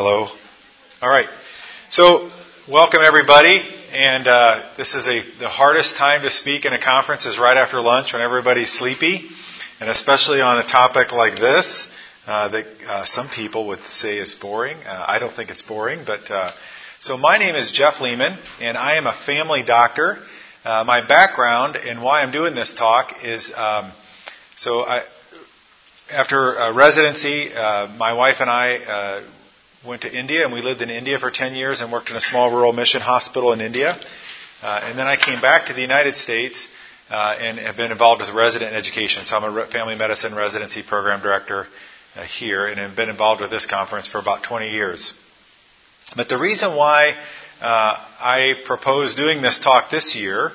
Hello. All right. So, welcome everybody. And uh, this is a the hardest time to speak in a conference is right after lunch when everybody's sleepy, and especially on a topic like this uh, that uh, some people would say is boring. Uh, I don't think it's boring, but uh, so my name is Jeff Lehman, and I am a family doctor. Uh, my background and why I'm doing this talk is um, so I, after residency, my wife and I went to India, and we lived in India for 10 years and worked in a small rural mission hospital in India. Uh, and then I came back to the United States uh, and have been involved with resident education. So I'm a family medicine residency program director uh, here and have been involved with this conference for about 20 years. But the reason why uh, I proposed doing this talk this year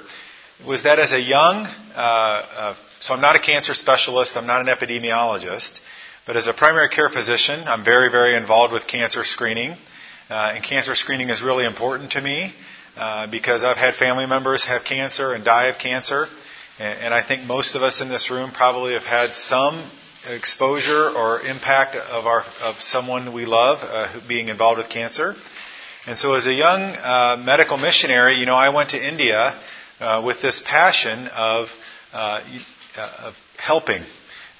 was that as a young, uh, uh, so I'm not a cancer specialist, I'm not an epidemiologist, but as a primary care physician, I'm very, very involved with cancer screening. Uh, and cancer screening is really important to me uh, because I've had family members have cancer and die of cancer. And, and I think most of us in this room probably have had some exposure or impact of, our, of someone we love uh, being involved with cancer. And so as a young uh, medical missionary, you know, I went to India uh, with this passion of, uh, of helping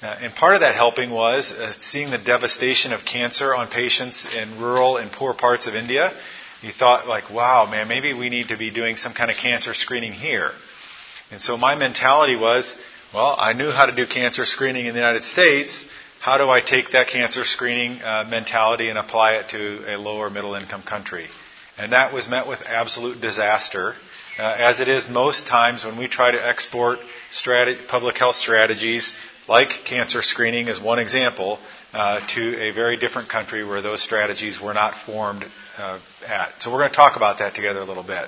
uh, and part of that helping was uh, seeing the devastation of cancer on patients in rural and poor parts of India. You thought, like, wow, man, maybe we need to be doing some kind of cancer screening here. And so my mentality was, well, I knew how to do cancer screening in the United States. How do I take that cancer screening uh, mentality and apply it to a lower middle income country? And that was met with absolute disaster, uh, as it is most times when we try to export public health strategies like cancer screening is one example, uh, to a very different country where those strategies were not formed uh, at. So we're going to talk about that together a little bit.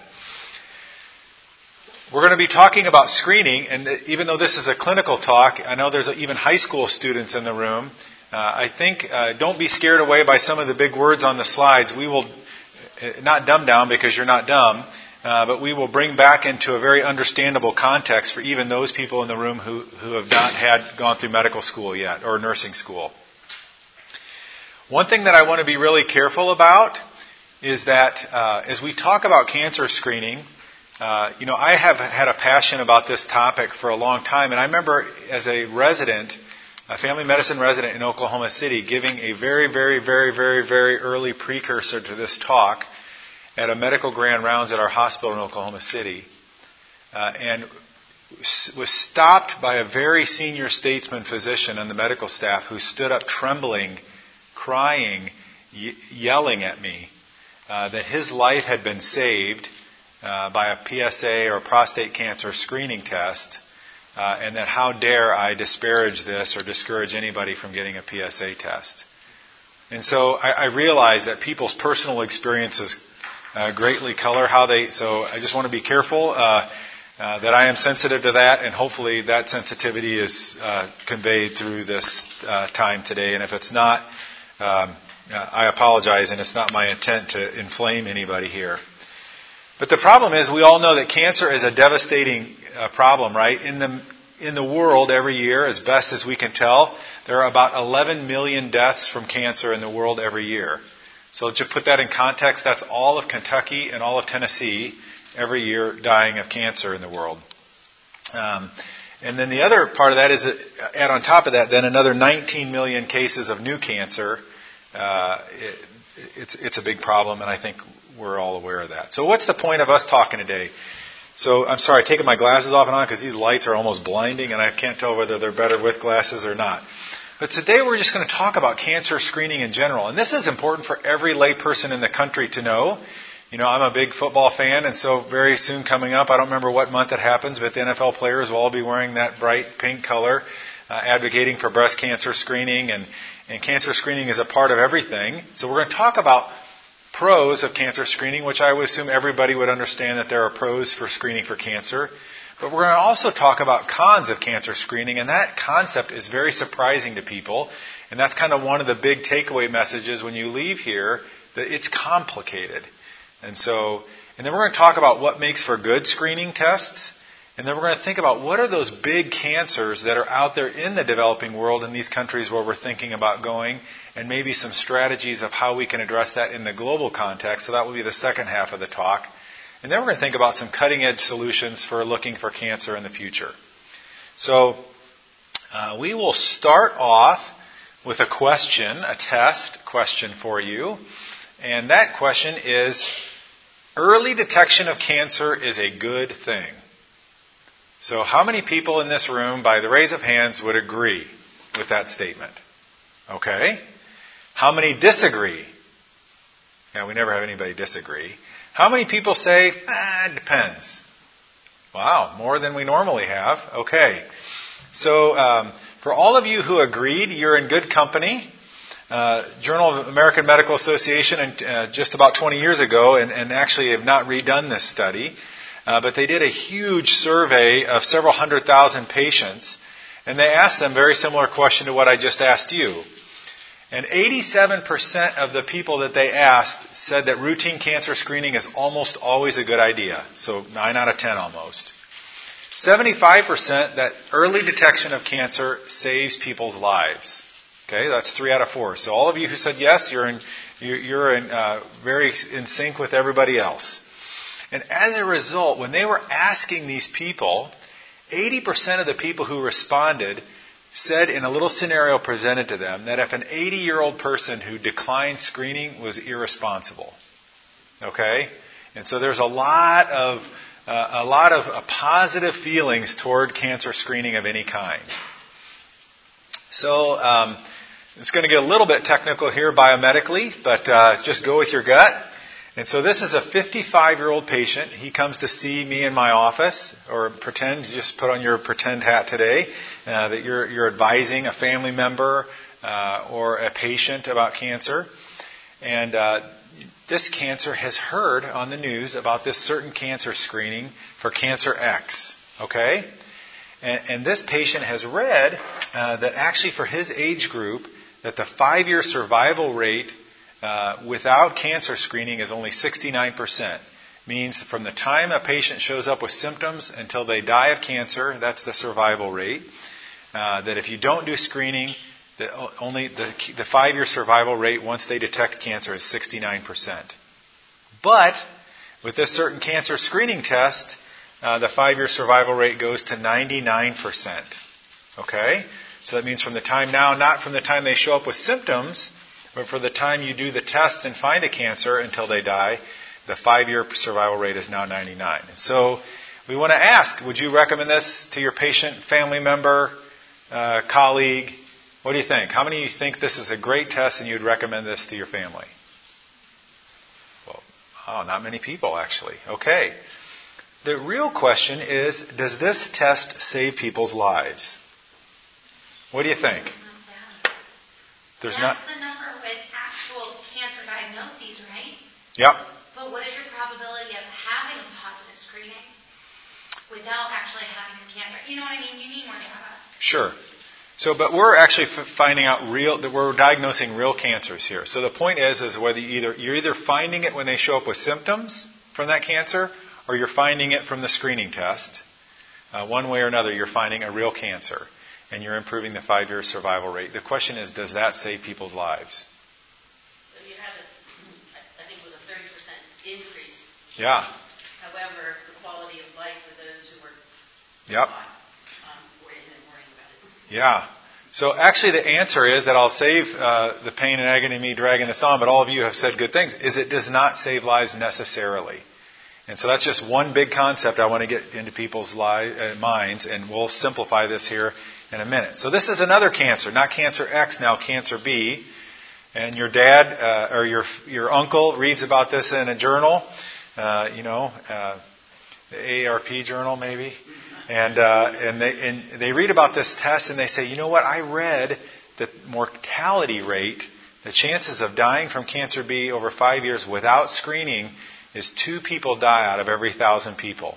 We're going to be talking about screening, and even though this is a clinical talk, I know there's even high school students in the room. Uh, I think uh, don't be scared away by some of the big words on the slides. We will uh, not dumb down because you're not dumb. Uh, but we will bring back into a very understandable context for even those people in the room who, who have not had gone through medical school yet or nursing school. One thing that I want to be really careful about is that uh, as we talk about cancer screening, uh, you know, I have had a passion about this topic for a long time, and I remember as a resident, a family medicine resident in Oklahoma City, giving a very, very, very, very, very early precursor to this talk at a medical grand rounds at our hospital in Oklahoma City, uh, and was stopped by a very senior statesman physician on the medical staff who stood up trembling, crying, yelling at me uh, that his life had been saved uh, by a PSA or prostate cancer screening test, uh, and that how dare I disparage this or discourage anybody from getting a PSA test. And so I, I realized that people's personal experiences uh, greatly color how they. So I just want to be careful uh, uh, that I am sensitive to that, and hopefully that sensitivity is uh, conveyed through this uh, time today. And if it's not, um, I apologize, and it's not my intent to inflame anybody here. But the problem is, we all know that cancer is a devastating problem, right? In the in the world every year, as best as we can tell, there are about 11 million deaths from cancer in the world every year. So to put that in context, that's all of Kentucky and all of Tennessee every year dying of cancer in the world. Um, and then the other part of that is, that, add on top of that, then another 19 million cases of new cancer. Uh, it, it's, it's a big problem, and I think we're all aware of that. So what's the point of us talking today? So I'm sorry, i taking my glasses off and on because these lights are almost blinding, and I can't tell whether they're better with glasses or not. But today we're just going to talk about cancer screening in general. And this is important for every layperson in the country to know. You know, I'm a big football fan, and so very soon coming up, I don't remember what month it happens, but the NFL players will all be wearing that bright pink color, uh, advocating for breast cancer screening, and, and cancer screening is a part of everything. So we're going to talk about pros of cancer screening, which I would assume everybody would understand that there are pros for screening for cancer. But we're going to also talk about cons of cancer screening, and that concept is very surprising to people. And that's kind of one of the big takeaway messages when you leave here that it's complicated. And so, and then we're going to talk about what makes for good screening tests And then we're going to think about what are those big cancers that are out there in the developing world in these countries where we're thinking about going, and maybe some strategies of how we can address that in the global context. So that will be the second half of the talk. And then we're going to think about some cutting edge solutions for looking for cancer in the future. So uh, we will start off with a question, a test question for you. And that question is early detection of cancer is a good thing. So, how many people in this room, by the raise of hands, would agree with that statement? Okay. How many disagree? Now, we never have anybody disagree. How many people say, ah, it depends? Wow, more than we normally have. Okay. So, um, for all of you who agreed, you're in good company. Uh, Journal of American Medical Association, and, uh, just about 20 years ago, and, and actually have not redone this study, uh, but they did a huge survey of several hundred thousand patients, and they asked them very similar question to what I just asked you. And 87% of the people that they asked said that routine cancer screening is almost always a good idea. So 9 out of 10 almost. 75% that early detection of cancer saves people's lives. Okay, that's 3 out of 4. So all of you who said yes, you're in, you're in, uh, very in sync with everybody else. And as a result, when they were asking these people, 80% of the people who responded said in a little scenario presented to them that if an 80 year old person who declined screening was irresponsible. Okay? And so there's a lot of, uh, a lot of uh, positive feelings toward cancer screening of any kind. So, um, it's going to get a little bit technical here biomedically, but uh, just go with your gut. And so this is a 55 year old patient. He comes to see me in my office, or pretend, just put on your pretend hat today, uh, that you're, you're advising a family member uh, or a patient about cancer. And uh, this cancer has heard on the news about this certain cancer screening for Cancer X. Okay? And, and this patient has read uh, that actually for his age group, that the five year survival rate uh, without cancer screening is only 69%. Means from the time a patient shows up with symptoms until they die of cancer, that's the survival rate. Uh, that if you don't do screening, the, only the, the five-year survival rate once they detect cancer is 69%. But with this certain cancer screening test, uh, the five-year survival rate goes to 99%. Okay, so that means from the time now, not from the time they show up with symptoms, but for the time you do the tests and find a cancer until they die, the five year survival rate is now 99. So we want to ask would you recommend this to your patient, family member, uh, colleague? What do you think? How many of you think this is a great test and you'd recommend this to your family? Well, oh, not many people actually. Okay. The real question is does this test save people's lives? What do you think? There's not. the number with actual cancer diagnoses, right? Yep. But what is your probability of having a positive screening without actually having the cancer? You know what I mean? You need more data. Sure. So, but we're actually f- finding out real that we're diagnosing real cancers here. So the point is, is whether you either you're either finding it when they show up with symptoms from that cancer, or you're finding it from the screening test. Uh, one way or another, you're finding a real cancer and you're improving the five year survival rate. The question is, does that save people's lives? So you have a, I think it was a 30% increase. Yeah. However, the quality of life for those who were yep. um, worrying about it. Yeah. So actually, the answer is that I'll save uh, the pain and agony of me dragging this on, but all of you have said good things. Is it does not save lives necessarily. And so that's just one big concept I want to get into people's li- uh, minds, and we'll simplify this here in a minute. So this is another cancer, not cancer X, now cancer B. And your dad uh, or your your uncle reads about this in a journal, uh, you know, uh, the AARP journal maybe, and uh, and they and they read about this test and they say, you know what? I read the mortality rate, the chances of dying from cancer B over five years without screening is two people die out of every thousand people.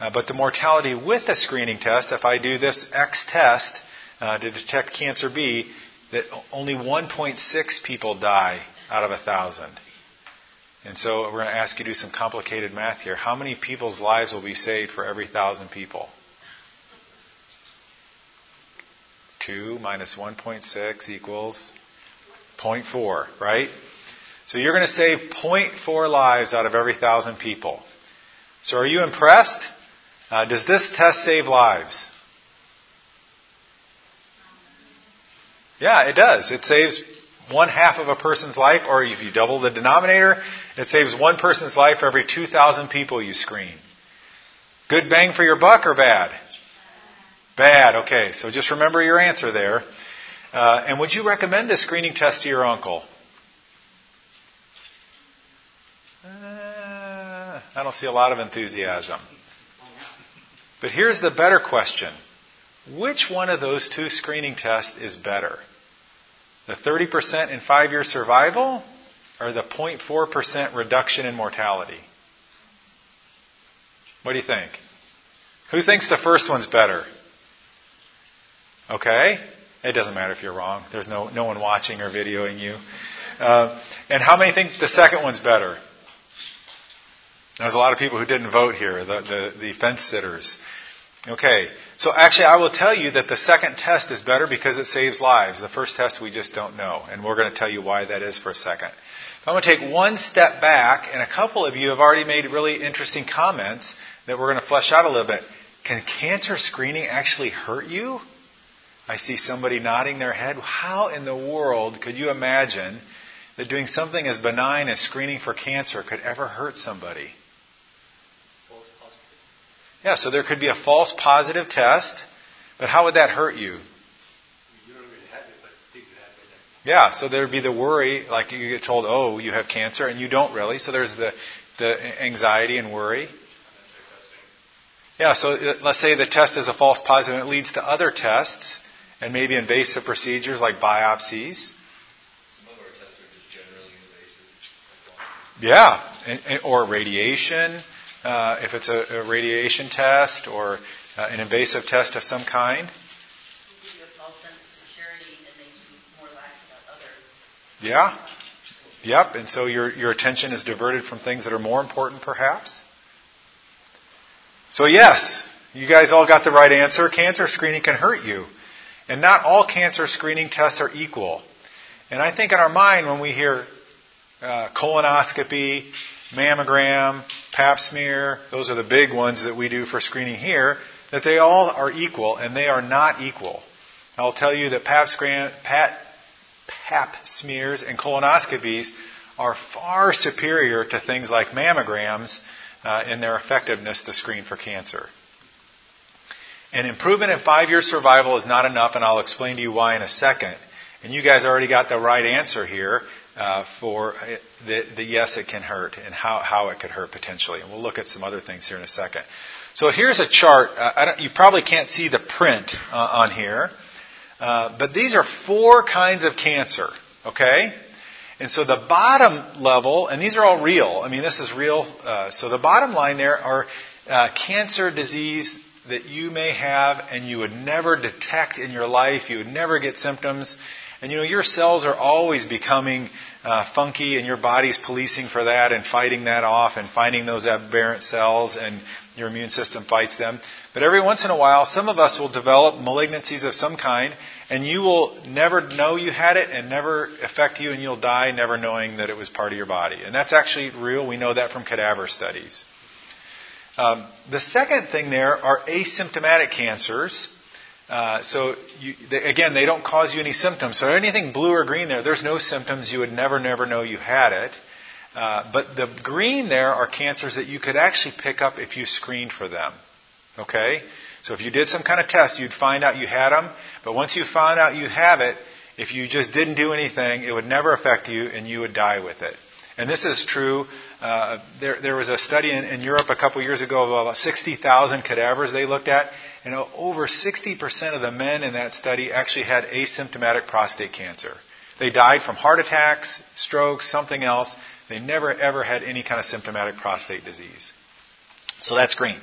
Uh, but the mortality with a screening test, if I do this X test uh, to detect cancer B, that only 1.6 people die out of a thousand. And so we're going to ask you to do some complicated math here. How many people's lives will be saved for every thousand people? 2 minus 1.6 equals 0.4, right? So you're going to save 0.4 lives out of every thousand people. So are you impressed? Uh, does this test save lives? Yeah, it does. It saves one half of a person's life, or if you double the denominator, it saves one person's life for every 2,000 people you screen. Good bang for your buck or bad? Bad. Okay, so just remember your answer there. Uh, and would you recommend this screening test to your uncle? Uh, I don't see a lot of enthusiasm. But here's the better question. Which one of those two screening tests is better? The 30% in five year survival or the 0.4% reduction in mortality? What do you think? Who thinks the first one's better? Okay? It doesn't matter if you're wrong. There's no, no one watching or videoing you. Uh, and how many think the second one's better? There's a lot of people who didn't vote here, the, the, the fence sitters. Okay, so actually, I will tell you that the second test is better because it saves lives. The first test we just don't know, and we're going to tell you why that is for a second. I'm going to take one step back, and a couple of you have already made really interesting comments that we're going to flesh out a little bit. Can cancer screening actually hurt you? I see somebody nodding their head. How in the world could you imagine that doing something as benign as screening for cancer could ever hurt somebody? Yeah, so there could be a false positive test, but how would that hurt you? Yeah, so there'd be the worry, like you get told, oh, you have cancer, and you don't really. So there's the, the anxiety and worry. Yeah, so uh, let's say the test is a false positive and it leads to other tests and maybe invasive procedures like biopsies. Some of tests are just generally invasive. Yeah, and, and, or radiation, uh, if it's a, a, radiation test or uh, an invasive test of some kind. Yeah. Yep. And so your your attention is diverted from things that are more important, perhaps. So yes, you guys all got the right answer. Cancer screening can hurt you, and not all cancer screening tests are equal. And I think in our mind when we hear uh, colonoscopy, mammogram, pap smear, those are the big ones that we do for screening here, that they all are equal, and they are not equal. I'll tell you that pap, pap, pap smears and colonoscopies are far superior to things like mammograms uh, in their effectiveness to screen for cancer. An improvement in five year survival is not enough, and I'll explain to you why in a second. And you guys already got the right answer here uh, for the, the, yes, it can hurt and how, how it could hurt potentially. And we'll look at some other things here in a second. So here's a chart. Uh, you probably can't see the print uh, on here, uh, but these are four kinds of cancer. Okay, and so the bottom level, and these are all real. I mean, this is real. Uh, so the bottom line there are uh, cancer disease that you may have and you would never detect in your life. You would never get symptoms. And you know, your cells are always becoming uh, funky and your body's policing for that and fighting that off and finding those aberrant cells and your immune system fights them. But every once in a while, some of us will develop malignancies of some kind and you will never know you had it and never affect you and you'll die never knowing that it was part of your body. And that's actually real. We know that from cadaver studies. Um, the second thing there are asymptomatic cancers. Uh, so you, they, again, they don't cause you any symptoms. So anything blue or green there, there's no symptoms. You would never, never know you had it. Uh, but the green there are cancers that you could actually pick up if you screened for them. Okay? So if you did some kind of test, you'd find out you had them. But once you found out you have it, if you just didn't do anything, it would never affect you and you would die with it. And this is true. Uh, there, there was a study in, in Europe a couple years ago of about 60,000 cadavers they looked at, and over 60% of the men in that study actually had asymptomatic prostate cancer. They died from heart attacks, strokes, something else. They never ever had any kind of symptomatic prostate disease. So that's green.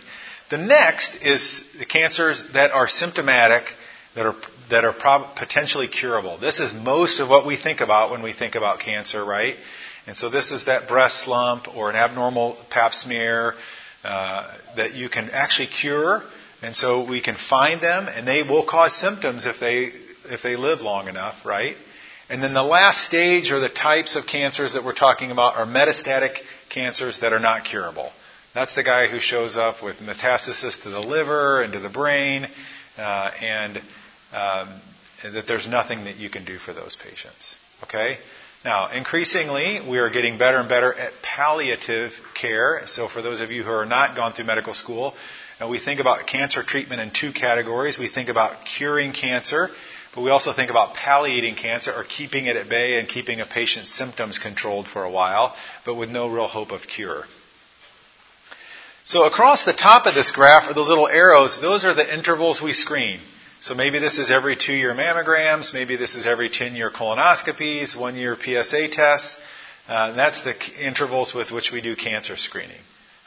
The next is the cancers that are symptomatic, that are that are prob- potentially curable. This is most of what we think about when we think about cancer, right? And so this is that breast lump or an abnormal pap smear uh, that you can actually cure. And so we can find them, and they will cause symptoms if they if they live long enough, right? And then the last stage or the types of cancers that we're talking about are metastatic cancers that are not curable. That's the guy who shows up with metastasis to the liver and to the brain, uh, and um, that there's nothing that you can do for those patients. Okay? Now, increasingly, we are getting better and better at palliative care. So, for those of you who are not gone through medical school, uh, we think about cancer treatment in two categories. We think about curing cancer, but we also think about palliating cancer or keeping it at bay and keeping a patient's symptoms controlled for a while, but with no real hope of cure. So across the top of this graph are those little arrows. Those are the intervals we screen. So maybe this is every two year mammograms, maybe this is every 10 year colonoscopies, one year PSA tests. Uh, that's the intervals with which we do cancer screening.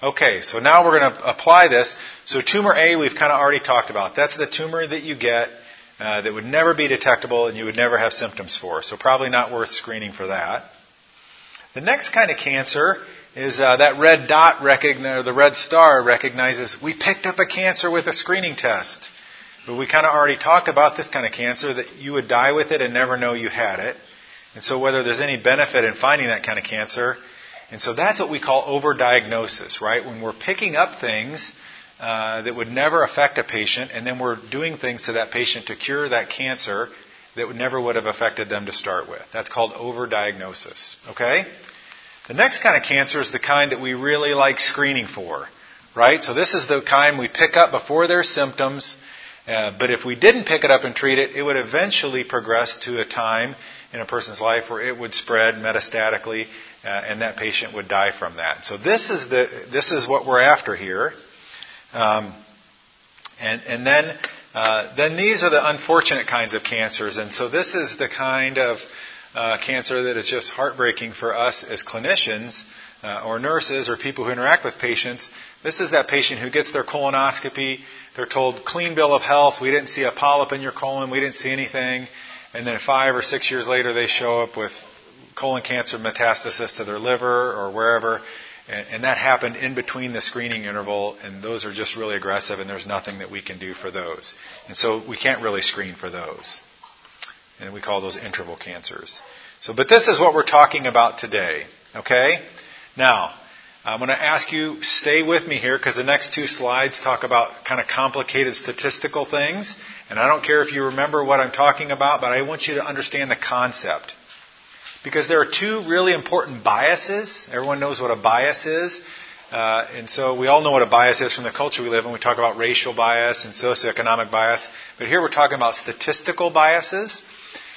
Okay, so now we're going to apply this. So tumor A, we've kind of already talked about. That's the tumor that you get uh, that would never be detectable and you would never have symptoms for. So probably not worth screening for that. The next kind of cancer is uh, that red dot recognize, the red star recognizes we picked up a cancer with a screening test. But we kind of already talked about this kind of cancer that you would die with it and never know you had it. And so whether there's any benefit in finding that kind of cancer, and so that's what we call overdiagnosis, right? When we're picking up things uh, that would never affect a patient, and then we're doing things to that patient to cure that cancer that would never would have affected them to start with. That's called overdiagnosis. Okay? The next kind of cancer is the kind that we really like screening for, right? So this is the kind we pick up before there's symptoms, uh, but if we didn't pick it up and treat it, it would eventually progress to a time in a person's life where it would spread metastatically, uh, and that patient would die from that. So this is the this is what we're after here, um, and and then uh, then these are the unfortunate kinds of cancers, and so this is the kind of uh, cancer that is just heartbreaking for us as clinicians uh, or nurses or people who interact with patients. This is that patient who gets their colonoscopy. They're told, clean bill of health. We didn't see a polyp in your colon. We didn't see anything. And then five or six years later, they show up with colon cancer metastasis to their liver or wherever. And, and that happened in between the screening interval, and those are just really aggressive, and there's nothing that we can do for those. And so we can't really screen for those and we call those interval cancers. So, but this is what we're talking about today. Okay? Now, I'm going to ask you stay with me here because the next two slides talk about kind of complicated statistical things, and I don't care if you remember what I'm talking about, but I want you to understand the concept. Because there are two really important biases. Everyone knows what a bias is. Uh, and so we all know what a bias is from the culture we live in. We talk about racial bias and socioeconomic bias. But here we're talking about statistical biases.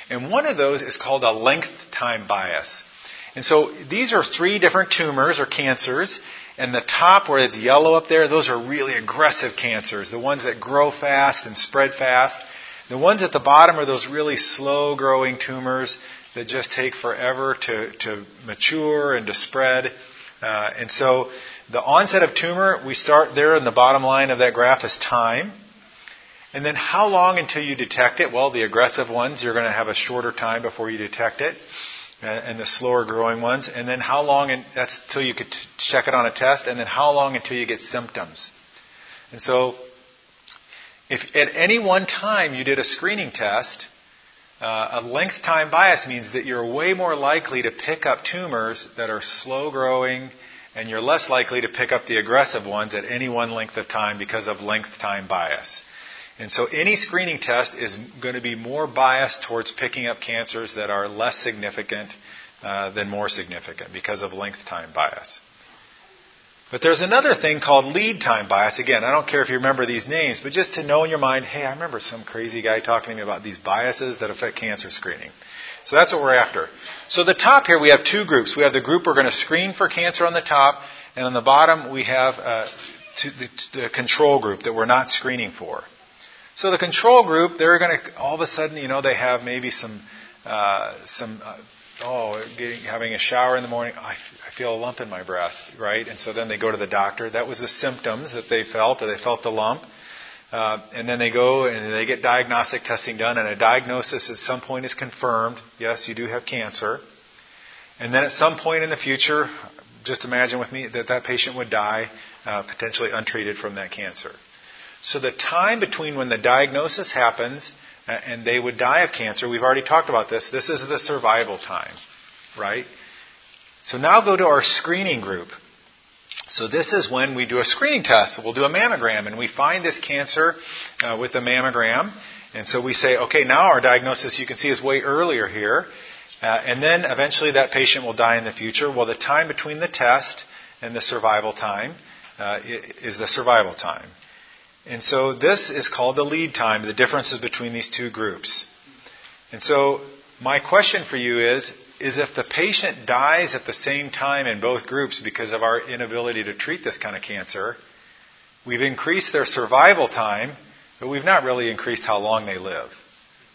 And one of those is called a length time bias. And so these are three different tumors or cancers. And the top where it's yellow up there, those are really aggressive cancers, the ones that grow fast and spread fast. The ones at the bottom are those really slow growing tumors that just take forever to, to mature and to spread. Uh, and so the onset of tumor, we start there in the bottom line of that graph is time. And then how long until you detect it? Well, the aggressive ones, you're going to have a shorter time before you detect it, and the slower growing ones. And then how long, and that's until you could check it on a test, and then how long until you get symptoms. And so, if at any one time you did a screening test, uh, a length time bias means that you're way more likely to pick up tumors that are slow growing, and you're less likely to pick up the aggressive ones at any one length of time because of length time bias. And so any screening test is going to be more biased towards picking up cancers that are less significant uh, than more significant because of length time bias. But there's another thing called lead time bias. Again, I don't care if you remember these names, but just to know in your mind, hey, I remember some crazy guy talking to me about these biases that affect cancer screening. So that's what we're after. So the top here we have two groups. We have the group we're going to screen for cancer on the top, and on the bottom we have uh, the, the control group that we're not screening for. So the control group, they're going to all of a sudden, you know, they have maybe some uh, some uh, oh, getting, having a shower in the morning. Feel a lump in my breast, right? And so then they go to the doctor. That was the symptoms that they felt, or they felt the lump. Uh, and then they go and they get diagnostic testing done, and a diagnosis at some point is confirmed. Yes, you do have cancer. And then at some point in the future, just imagine with me that that patient would die, uh, potentially untreated from that cancer. So the time between when the diagnosis happens uh, and they would die of cancer, we've already talked about this. This is the survival time, right? So now go to our screening group. So this is when we do a screening test. We'll do a mammogram and we find this cancer uh, with a mammogram. And so we say, okay, now our diagnosis you can see is way earlier here. Uh, and then eventually that patient will die in the future. Well, the time between the test and the survival time uh, is the survival time. And so this is called the lead time, the differences between these two groups. And so my question for you is, is if the patient dies at the same time in both groups because of our inability to treat this kind of cancer, we've increased their survival time, but we've not really increased how long they live.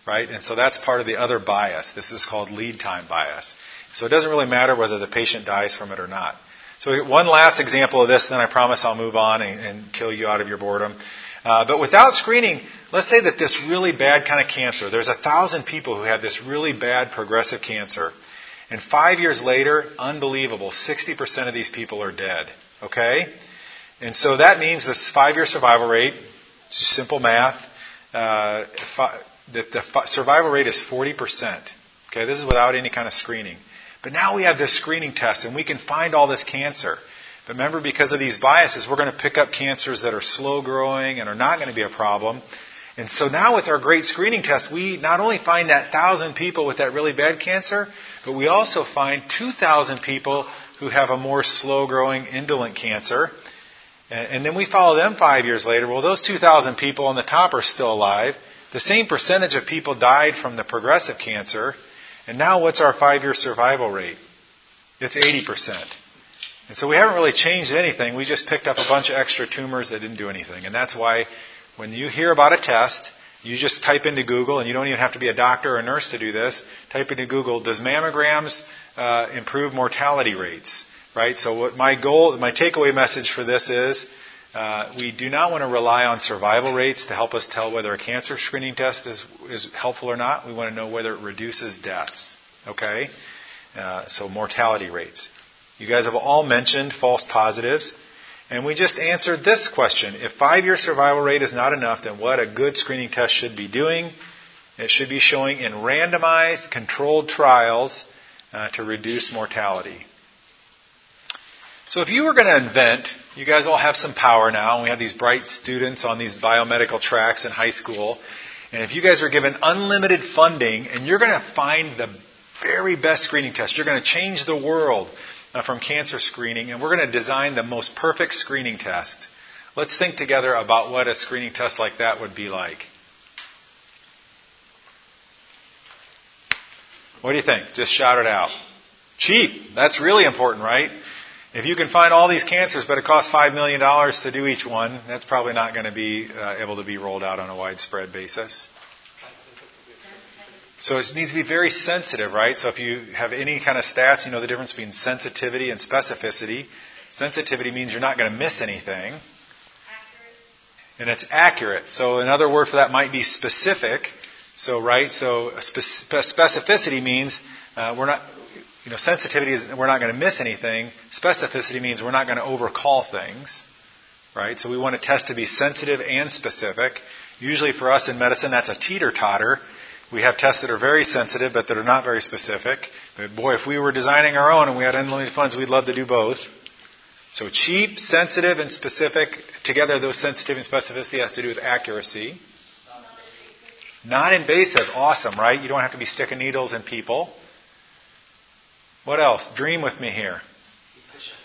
Right? And so that's part of the other bias. This is called lead time bias. So it doesn't really matter whether the patient dies from it or not. So one last example of this, then I promise I'll move on and, and kill you out of your boredom. Uh, but without screening, let's say that this really bad kind of cancer, there's a thousand people who have this really bad progressive cancer. And five years later, unbelievable, 60% of these people are dead. Okay? And so that means this five year survival rate, it's just simple math, uh, that the survival rate is 40%. Okay, this is without any kind of screening. But now we have this screening test and we can find all this cancer. But remember, because of these biases, we're going to pick up cancers that are slow growing and are not going to be a problem. And so now with our great screening test, we not only find that thousand people with that really bad cancer, but we also find 2,000 people who have a more slow growing indolent cancer. And then we follow them five years later. Well, those 2,000 people on the top are still alive. The same percentage of people died from the progressive cancer. And now what's our five year survival rate? It's 80%. And so we haven't really changed anything. We just picked up a bunch of extra tumors that didn't do anything. And that's why when you hear about a test, you just type into Google, and you don't even have to be a doctor or a nurse to do this. Type into Google, does mammograms uh, improve mortality rates? Right? So what my goal, my takeaway message for this is, uh, we do not want to rely on survival rates to help us tell whether a cancer screening test is, is helpful or not. We want to know whether it reduces deaths. Okay? Uh, so mortality rates. You guys have all mentioned false positives. And we just answered this question. If five year survival rate is not enough, then what a good screening test should be doing? It should be showing in randomized, controlled trials uh, to reduce mortality. So if you were going to invent, you guys all have some power now, and we have these bright students on these biomedical tracks in high school. And if you guys are given unlimited funding and you're going to find the very best screening test, you're going to change the world uh, from cancer screening, and we're going to design the most perfect screening test. Let's think together about what a screening test like that would be like. What do you think? Just shout it out. Cheap. That's really important, right? If you can find all these cancers, but it costs $5 million to do each one, that's probably not going to be uh, able to be rolled out on a widespread basis. So it needs to be very sensitive, right? So if you have any kind of stats, you know the difference between sensitivity and specificity. Sensitivity means you're not going to miss anything. Accurate. And it's accurate. So another word for that might be specific. So, right? So specificity means uh, we're not, you know, sensitivity is we're not going to miss anything. Specificity means we're not going to overcall things. Right? So we want a test to be sensitive and specific. Usually for us in medicine, that's a teeter totter. We have tests that are very sensitive, but that are not very specific. But boy, if we were designing our own and we had unlimited funds, we'd love to do both. So cheap, sensitive, and specific. Together, those sensitivity and specificity has to do with accuracy. Non invasive, awesome, right? You don't have to be sticking needles in people. What else? Dream with me here. Efficient.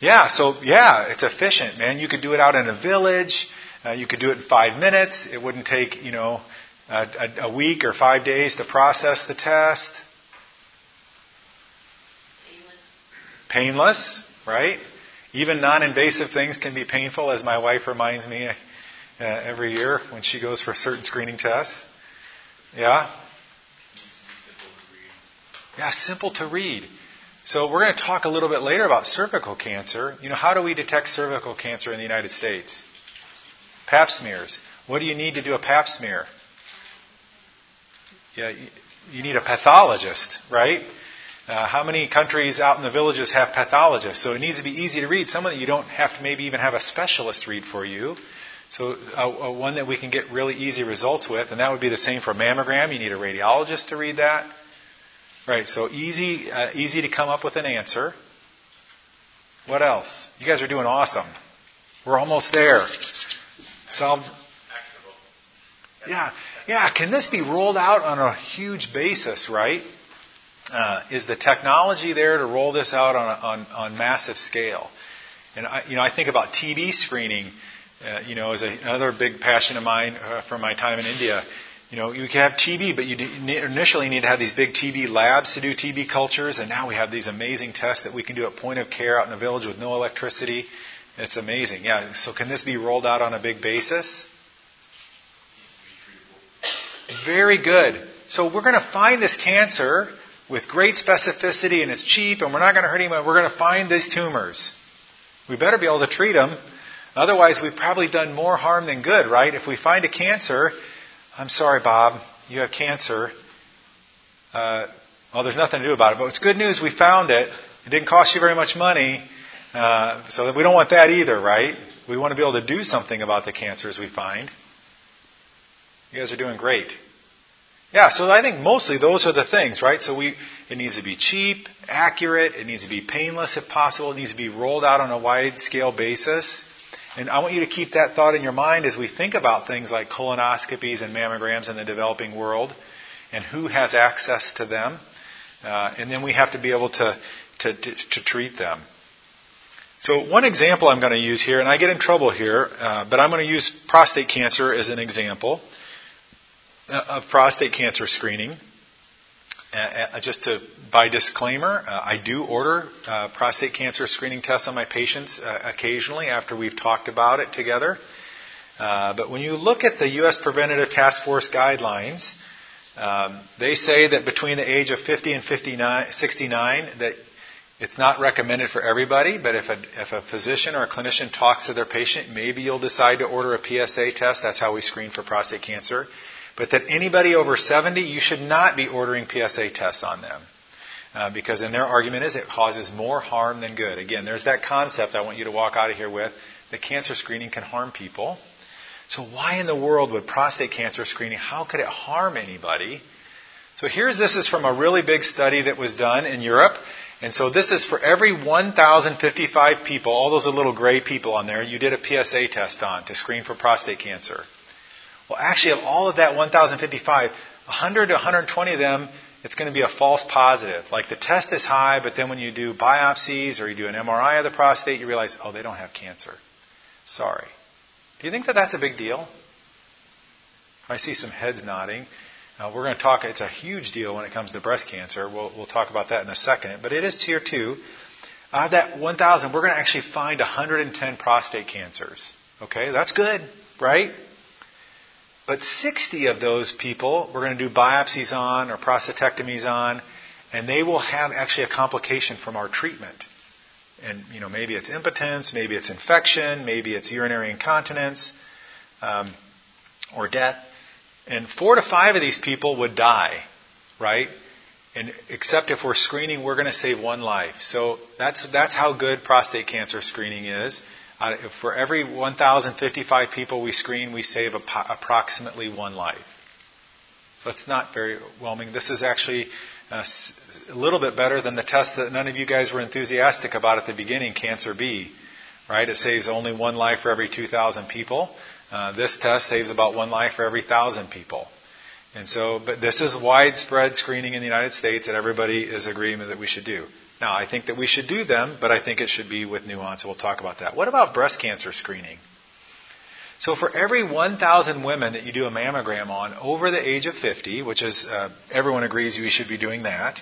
Yeah, so yeah, it's efficient, man. You could do it out in a village. Uh, you could do it in five minutes. It wouldn't take, you know, a, a week or five days to process the test. Painless, right? Even non invasive things can be painful, as my wife reminds me uh, every year when she goes for certain screening tests. Yeah? Yeah, simple to read. So we're going to talk a little bit later about cervical cancer. You know, how do we detect cervical cancer in the United States? Pap smears. What do you need to do a pap smear? Yeah, you need a pathologist, right? Uh, how many countries out in the villages have pathologists? So it needs to be easy to read. Some of them you don't have to maybe even have a specialist read for you. So uh, uh, one that we can get really easy results with, and that would be the same for mammogram. You need a radiologist to read that. Right. So easy, uh, easy to come up with an answer. What else? You guys are doing awesome. We're almost there. Solve. Yeah, yeah. Can this be rolled out on a huge basis? Right. Uh, is the technology there to roll this out on, a, on, on massive scale? And I, you know, I think about TB screening. Uh, you know, as a, another big passion of mine uh, from my time in India. You know, you can have TB, but you initially need to have these big TB labs to do TB cultures, and now we have these amazing tests that we can do at point of care out in the village with no electricity. It's amazing. Yeah. So can this be rolled out on a big basis? Very good. So we're going to find this cancer with great specificity and it's cheap and we're not going to hurt anyone. We're going to find these tumors. We better be able to treat them. Otherwise, we've probably done more harm than good, right? If we find a cancer, I'm sorry, Bob, you have cancer. Uh, well, there's nothing to do about it, but it's good news we found it. It didn't cost you very much money, uh, so we don't want that either, right? We want to be able to do something about the cancers we find. You guys are doing great. Yeah, so I think mostly those are the things, right? So we, it needs to be cheap, accurate, it needs to be painless if possible, it needs to be rolled out on a wide scale basis. And I want you to keep that thought in your mind as we think about things like colonoscopies and mammograms in the developing world and who has access to them. Uh, and then we have to be able to, to, to, to, treat them. So, one example I'm going to use here, and I get in trouble here, uh, but I'm going to use prostate cancer as an example. Uh, of prostate cancer screening. Uh, uh, just to, by disclaimer, uh, I do order uh, prostate cancer screening tests on my patients uh, occasionally after we've talked about it together. but when you look at the U.S. Preventative Task Force guidelines, um, they say that between the age of 50 and 59, 69, that it's not recommended for everybody, but if a, if a physician or a clinician talks to their patient, maybe you'll decide to order a PSA test. That's how we screen for prostate cancer but that anybody over 70, you should not be ordering PSA tests on them. Uh, because in their argument is it causes more harm than good. Again, there's that concept I want you to walk out of here with that cancer screening can harm people. So why in the world would prostate cancer screening, how could it harm anybody? So here's this is from a really big study that was done in Europe. And so this is for every 1,055 people, all those little gray people on there, you did a PSA test on to screen for prostate cancer. Well, actually, of all of that 1,055, 100 to 120 of them, it's going to be a false positive. Like the test is high, but then when you do biopsies or you do an MRI of the prostate, you realize, oh, they don't have cancer. Sorry. Do you think that that's a big deal? I see some heads nodding. Uh, we're going to talk, it's a huge deal when it comes to breast cancer. We'll, we'll talk about that in a second. But it is tier two. Out of that 1,000, we're going to actually find 110 prostate cancers. Okay, that's good, right? But 60 of those people we're going to do biopsies on or prostatectomies on, and they will have actually a complication from our treatment. And, you know, maybe it's impotence, maybe it's infection, maybe it's urinary incontinence, um, or death. And four to five of these people would die, right? And except if we're screening, we're going to save one life. So that's, that's how good prostate cancer screening is. Uh, for every 1,055 people we screen, we save approximately one life. So it's not very overwhelming. This is actually uh, a little bit better than the test that none of you guys were enthusiastic about at the beginning, Cancer B. Right? It saves only one life for every 2,000 people. Uh, this test saves about one life for every 1,000 people. And so, but this is widespread screening in the United States that everybody is agreeing that we should do. Now, I think that we should do them, but I think it should be with nuance. We'll talk about that. What about breast cancer screening? So, for every 1,000 women that you do a mammogram on over the age of 50, which is uh, everyone agrees we should be doing that,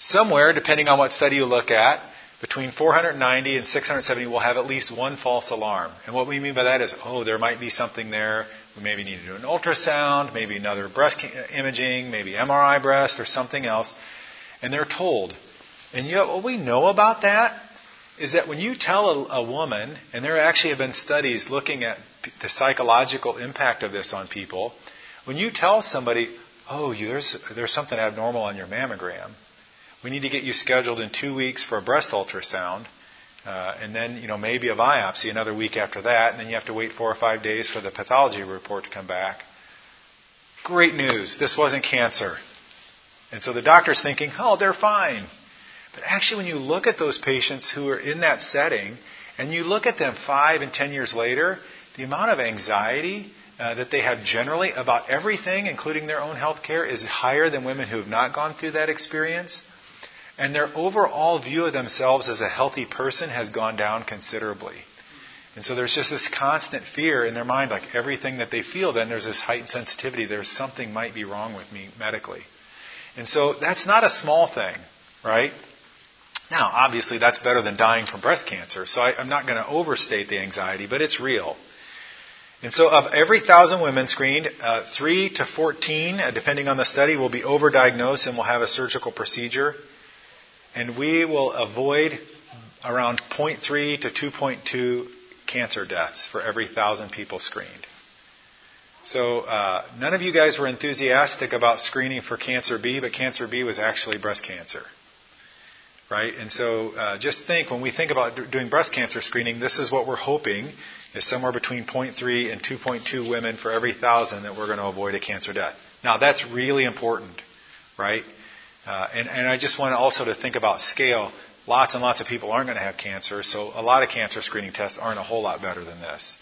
somewhere, depending on what study you look at, between 490 and 670 will have at least one false alarm. And what we mean by that is, oh, there might be something there. We maybe need to do an ultrasound, maybe another breast imaging, maybe MRI breast or something else. And they're told, and yet, what we know about that is that when you tell a, a, woman, and there actually have been studies looking at the psychological impact of this on people, when you tell somebody, oh, you, there's, there's something abnormal on your mammogram, we need to get you scheduled in two weeks for a breast ultrasound. Uh, and then, you know, maybe a biopsy another week after that, and then you have to wait four or five days for the pathology report to come back. Great news. This wasn't cancer. And so the doctor's thinking, oh, they're fine. But actually, when you look at those patients who are in that setting, and you look at them five and ten years later, the amount of anxiety uh, that they have generally about everything, including their own health care, is higher than women who have not gone through that experience. And their overall view of themselves as a healthy person has gone down considerably. And so there's just this constant fear in their mind, like everything that they feel, then there's this heightened sensitivity. There's something might be wrong with me medically. And so that's not a small thing, right? Now, obviously, that's better than dying from breast cancer, so I, am not going to overstate the anxiety, but it's real. And so, of every thousand women screened, uh, 3 to 14, uh, depending on the study, will be overdiagnosed and will have a surgical procedure. And we will avoid around 0.3 to 2.2 cancer deaths for every thousand people screened. So, uh, none of you guys were enthusiastic about screening for cancer B, but cancer B was actually breast cancer right? And so uh, just think when we think about doing breast cancer screening, this is what we're hoping is somewhere between 0.3 and 2.2 women for every thousand that we're going to avoid a cancer death. Now that's really important, right? Uh, and, and I just want also to think about scale. Lots and lots of people aren't going to have cancer, so a lot of cancer screening tests aren't a whole lot better than this.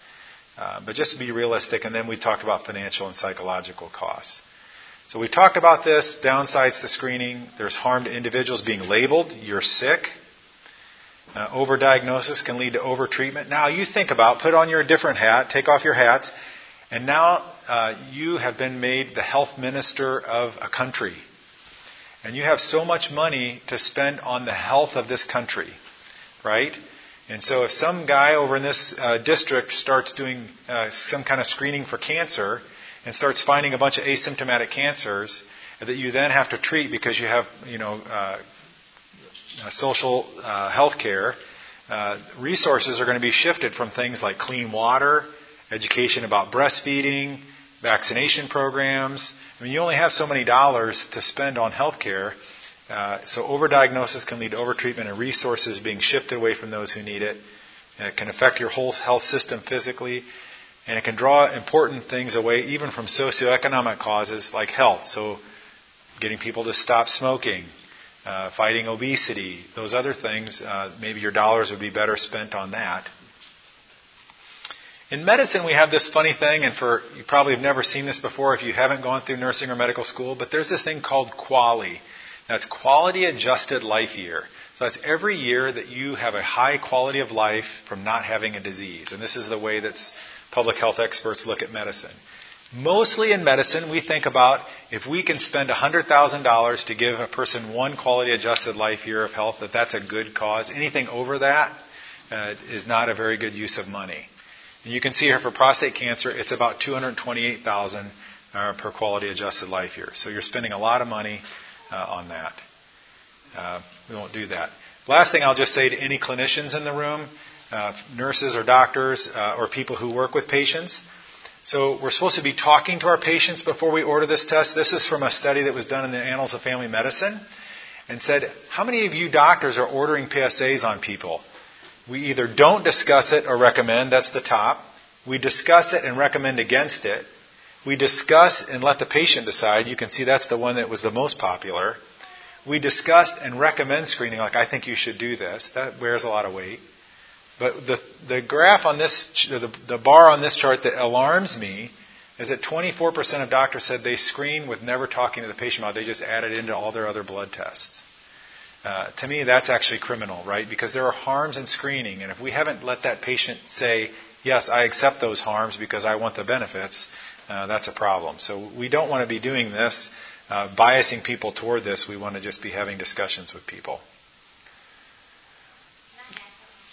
Uh, but just to be realistic, and then we talked about financial and psychological costs. So we've talked about this, downsides to screening. There's harm to individuals being labeled, you're sick. Uh, overdiagnosis can lead to overtreatment. Now you think about, put on your different hat, take off your hats, and now uh, you have been made the health minister of a country. And you have so much money to spend on the health of this country, right? And so if some guy over in this uh, district starts doing uh, some kind of screening for cancer, and starts finding a bunch of asymptomatic cancers that you then have to treat because you have, you know, uh, uh, social uh, health care, uh, resources are going to be shifted from things like clean water, education about breastfeeding, vaccination programs. I mean, you only have so many dollars to spend on health care. Uh, so overdiagnosis can lead to overtreatment and resources being shifted away from those who need it. It can affect your whole health system physically. And it can draw important things away even from socioeconomic causes like health. So, getting people to stop smoking, uh, fighting obesity, those other things, uh, maybe your dollars would be better spent on that. In medicine, we have this funny thing, and for you probably have never seen this before if you haven't gone through nursing or medical school, but there's this thing called QALY. That's quality adjusted life year. So that's every year that you have a high quality of life from not having a disease. And this is the way that's public health experts look at medicine. Mostly in medicine, we think about if we can spend $100,000 to give a person one quality adjusted life year of health, that that's a good cause. Anything over that uh, is not a very good use of money. And you can see here for prostate cancer, it's about 228,000 uh, per quality adjusted life year. So you're spending a lot of money uh, on that. Uh, we won't do that. Last thing I'll just say to any clinicians in the room, uh, nurses or doctors uh, or people who work with patients. So we're supposed to be talking to our patients before we order this test. This is from a study that was done in the Annals of Family Medicine and said, how many of you doctors are ordering PSAs on people? We either don't discuss it or recommend, that's the top. We discuss it and recommend against it. We discuss and let the patient decide. You can see that's the one that was the most popular. We discussed and recommend screening, like I think you should do this. That bears a lot of weight. But the, the graph on this, the, the bar on this chart that alarms me is that 24% of doctors said they screen with never talking to the patient about it. They just add it into all their other blood tests. Uh, to me, that's actually criminal, right? Because there are harms in screening, and if we haven't let that patient say, yes, I accept those harms because I want the benefits, uh, that's a problem. So we don't want to be doing this, uh, biasing people toward this. We want to just be having discussions with people.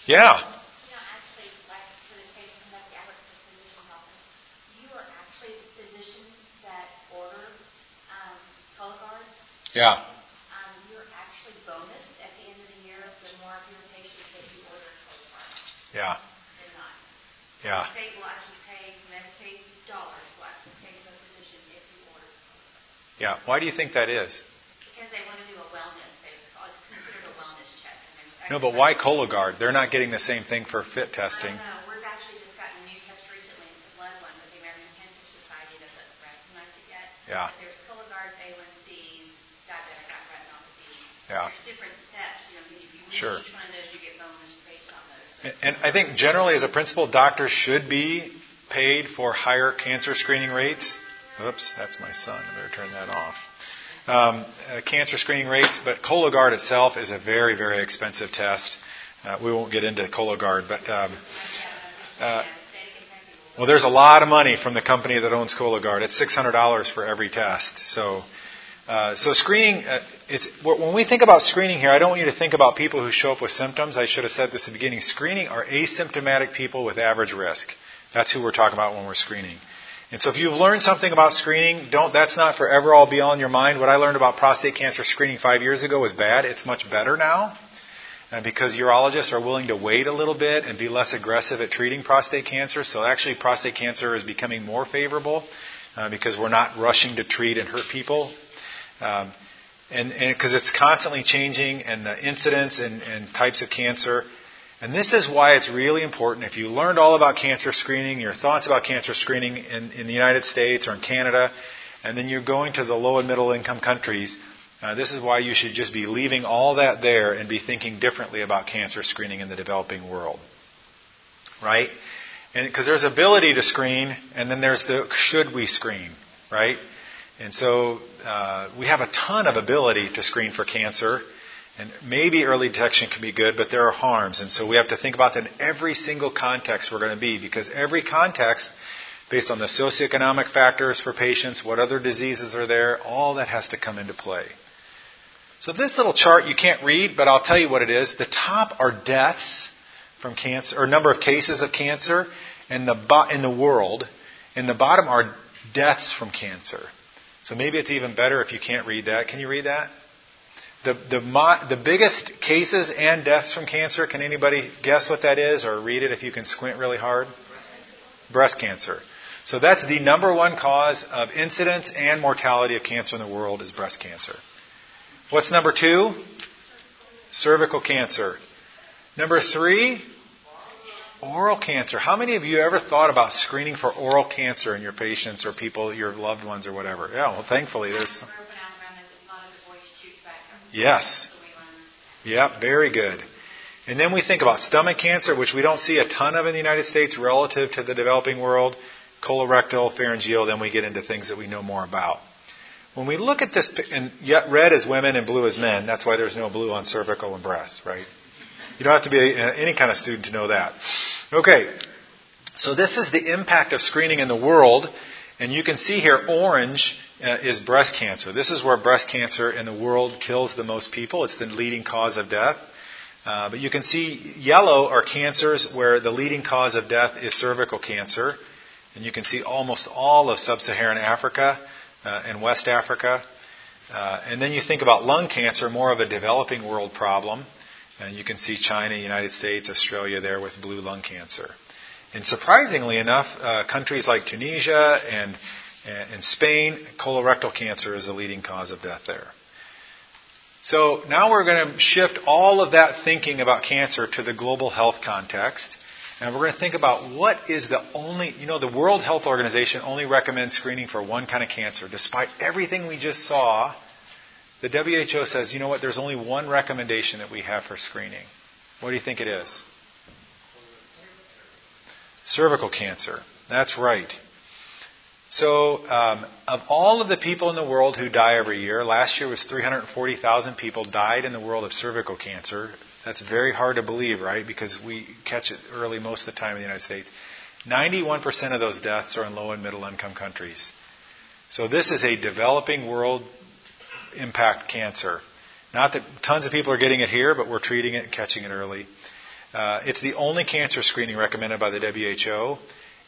Yeah. You know, actually, like for this patient who left the Albert physician's office, you are actually the physicians that order um, Cologuards. Yeah. Um, you're actually bonused at the end of the year the more of your patients that you order Cologuard Yeah. than not. Yeah. The state will actually pay, Medicaid dollars will actually pay the physician if you order Cologuard. Yeah. Why do you think that is? Because they want to do a wellness, they call No, but why Cologuard? They're not getting the same thing for fit testing. I don't know. We've actually just gotten a new test recently. It's a blood one, but the American Cancer Society doesn't recognize it yet. Yeah. But there's Cologuard, A1Cs, diabetic retinopathy. Yeah. There's different steps. You know, if you meet Sure. each one of those, you get bonus based on those. But And I think generally, as a principle, doctors should be paid for higher cancer screening rates. Oops, that's my son. I better turn that off. Um, uh, cancer screening rates, but Cologuard itself is a very, very expensive test. Uh, we won't get into Cologuard, but um, uh, well, there's a lot of money from the company that owns Cologuard. It's $600 for every test. So, uh, so screening, uh, it's, when we think about screening here, I don't want you to think about people who show up with symptoms. I should have said this at the beginning. Screening are asymptomatic people with average risk. That's who we're talking about when we're screening. And so if you've learned something about screening, don't, that's not forever all be all in your mind. What I learned about prostate cancer screening five years ago was bad. It's much better now. And because urologists are willing to wait a little bit and be less aggressive at treating prostate cancer. So actually prostate cancer is becoming more favorable uh, because we're not rushing to treat and hurt people. Um, and because it's constantly changing and the incidence and, and types of cancer. And this is why it's really important. If you learned all about cancer screening, your thoughts about cancer screening in, in the United States or in Canada, and then you're going to the low and middle income countries, uh, this is why you should just be leaving all that there and be thinking differently about cancer screening in the developing world. Right? Because there's ability to screen, and then there's the should we screen, right? And so uh, we have a ton of ability to screen for cancer, and maybe early detection can be good, but there are harms, and so we have to think about that in every single context we're going to be, because every context, based on the socioeconomic factors for patients, what other diseases are there, all that has to come into play. So this little chart you can't read, but I'll tell you what it is. The top are deaths from cancer, or number of cases of cancer in the in the world, and the bottom are deaths from cancer. So maybe it's even better if you can't read that. Can you read that? The the the biggest cases and deaths from cancer. Can anybody guess what that is, or read it if you can squint really hard? Breast cancer. So that's the number one cause of incidence and mortality of cancer in the world is breast cancer. What's number two? Cervical cancer. Number three, oral cancer. How many of you ever thought about screening for oral cancer in your patients or people, your loved ones or whatever? Yeah, well, thankfully there's. Urban Alabama, a lot of the boys shoot back. Yes. Yep, very good. And then we think about stomach cancer, which we don't see a ton of in the United States relative to the developing world, colorectal, pharyngeal, then we get into things that we know more about. When we look at this, and yet red is women and blue is men, that's why there's no blue on cervical and breast, right? You don't have to be a, any kind of student to know that. Okay, so this is the impact of screening in the world, and you can see here orange uh, is breast cancer. This is where breast cancer in the world kills the most people. It's the leading cause of death. Uh, but you can see yellow are cancers where the leading cause of death is cervical cancer. And you can see almost all of sub Saharan Africa uh, and West Africa. Uh, and then you think about lung cancer, more of a developing world problem. And you can see China, United States, Australia there with blue lung cancer. And surprisingly enough, uh, countries like Tunisia and, and Spain, colorectal cancer is the leading cause of death there. So now we're going to shift all of that thinking about cancer to the global health context. And we're going to think about what is the only, you know, the World Health Organization only recommends screening for one kind of cancer. Despite everything we just saw, the WHO says, you know what, there's only one recommendation that we have for screening. What do you think it is? Cervical cancer. That's right. So, um, of all of the people in the world who die every year, last year was 340,000 people died in the world of cervical cancer. That's very hard to believe, right? Because we catch it early most of the time in the United States. 91% of those deaths are in low and middle income countries. So this is a developing world impact cancer. Not that tons of people are getting it here, but we're treating it and catching it early. Uh, it's the only cancer screening recommended by the WHO.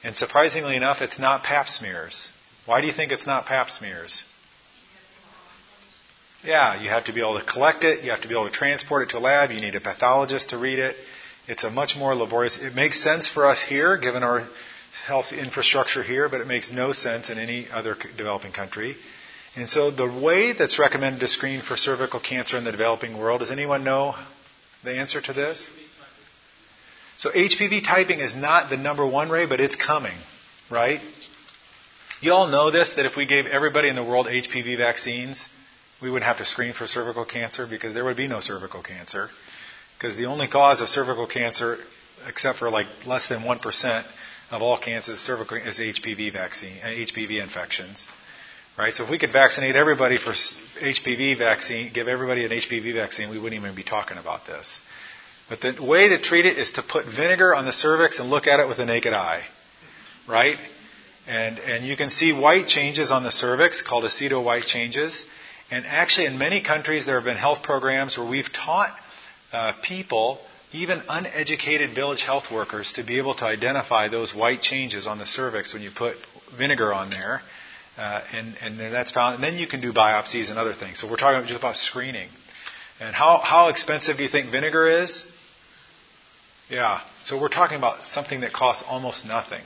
And surprisingly enough, it's not pap smears. Why do you think it's not pap smears? Yeah, you have to be able to collect it. You have to be able to transport it to a lab. You need a pathologist to read it. It's a much more laborious. It makes sense for us here, given our health infrastructure here, but it makes no sense in any other developing country. And so the way that's recommended to screen for cervical cancer in the developing world, does anyone know the answer to this? So HPV typing is not the number one way, but it's coming, right? You all know this that if we gave everybody in the world HPV vaccines, we wouldn't have to screen for cervical cancer because there would be no cervical cancer. Because the only cause of cervical cancer, except for like less than 1% of all cancers, cervical is HPV vaccine, uh, HPV infections. Right? So if we could vaccinate everybody for HPV vaccine, give everybody an HPV vaccine, we wouldn't even be talking about this. But the way to treat it is to put vinegar on the cervix and look at it with the naked eye. Right? And, and you can see white changes on the cervix called aceto white changes. And actually, in many countries, there have been health programs where we've taught uh, people, even uneducated village health workers, to be able to identify those white changes on the cervix when you put vinegar on there. Uh, and, and then that's found. And then you can do biopsies and other things. So we're talking just about screening. And how, how expensive do you think vinegar is? Yeah. So we're talking about something that costs almost nothing.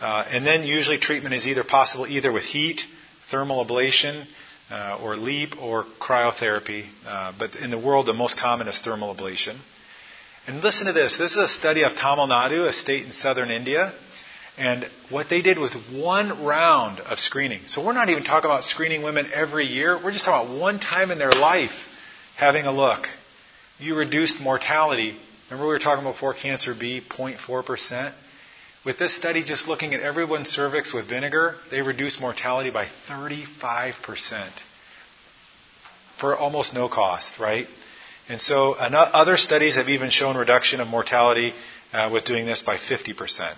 Uh, and then usually treatment is either possible either with heat, thermal ablation, uh, or LEEP, or cryotherapy. Uh, but in the world, the most common is thermal ablation. And listen to this. This is a study of Tamil Nadu, a state in southern India. And what they did was one round of screening. So we're not even talking about screening women every year. We're just talking about one time in their life having a look. You reduced mortality. Remember we were talking before cancer B, 0.4%? With this study, just looking at everyone's cervix with vinegar, they reduced mortality by 35% for almost no cost, right? And so other studies have even shown reduction of mortality uh, with doing this by 50%.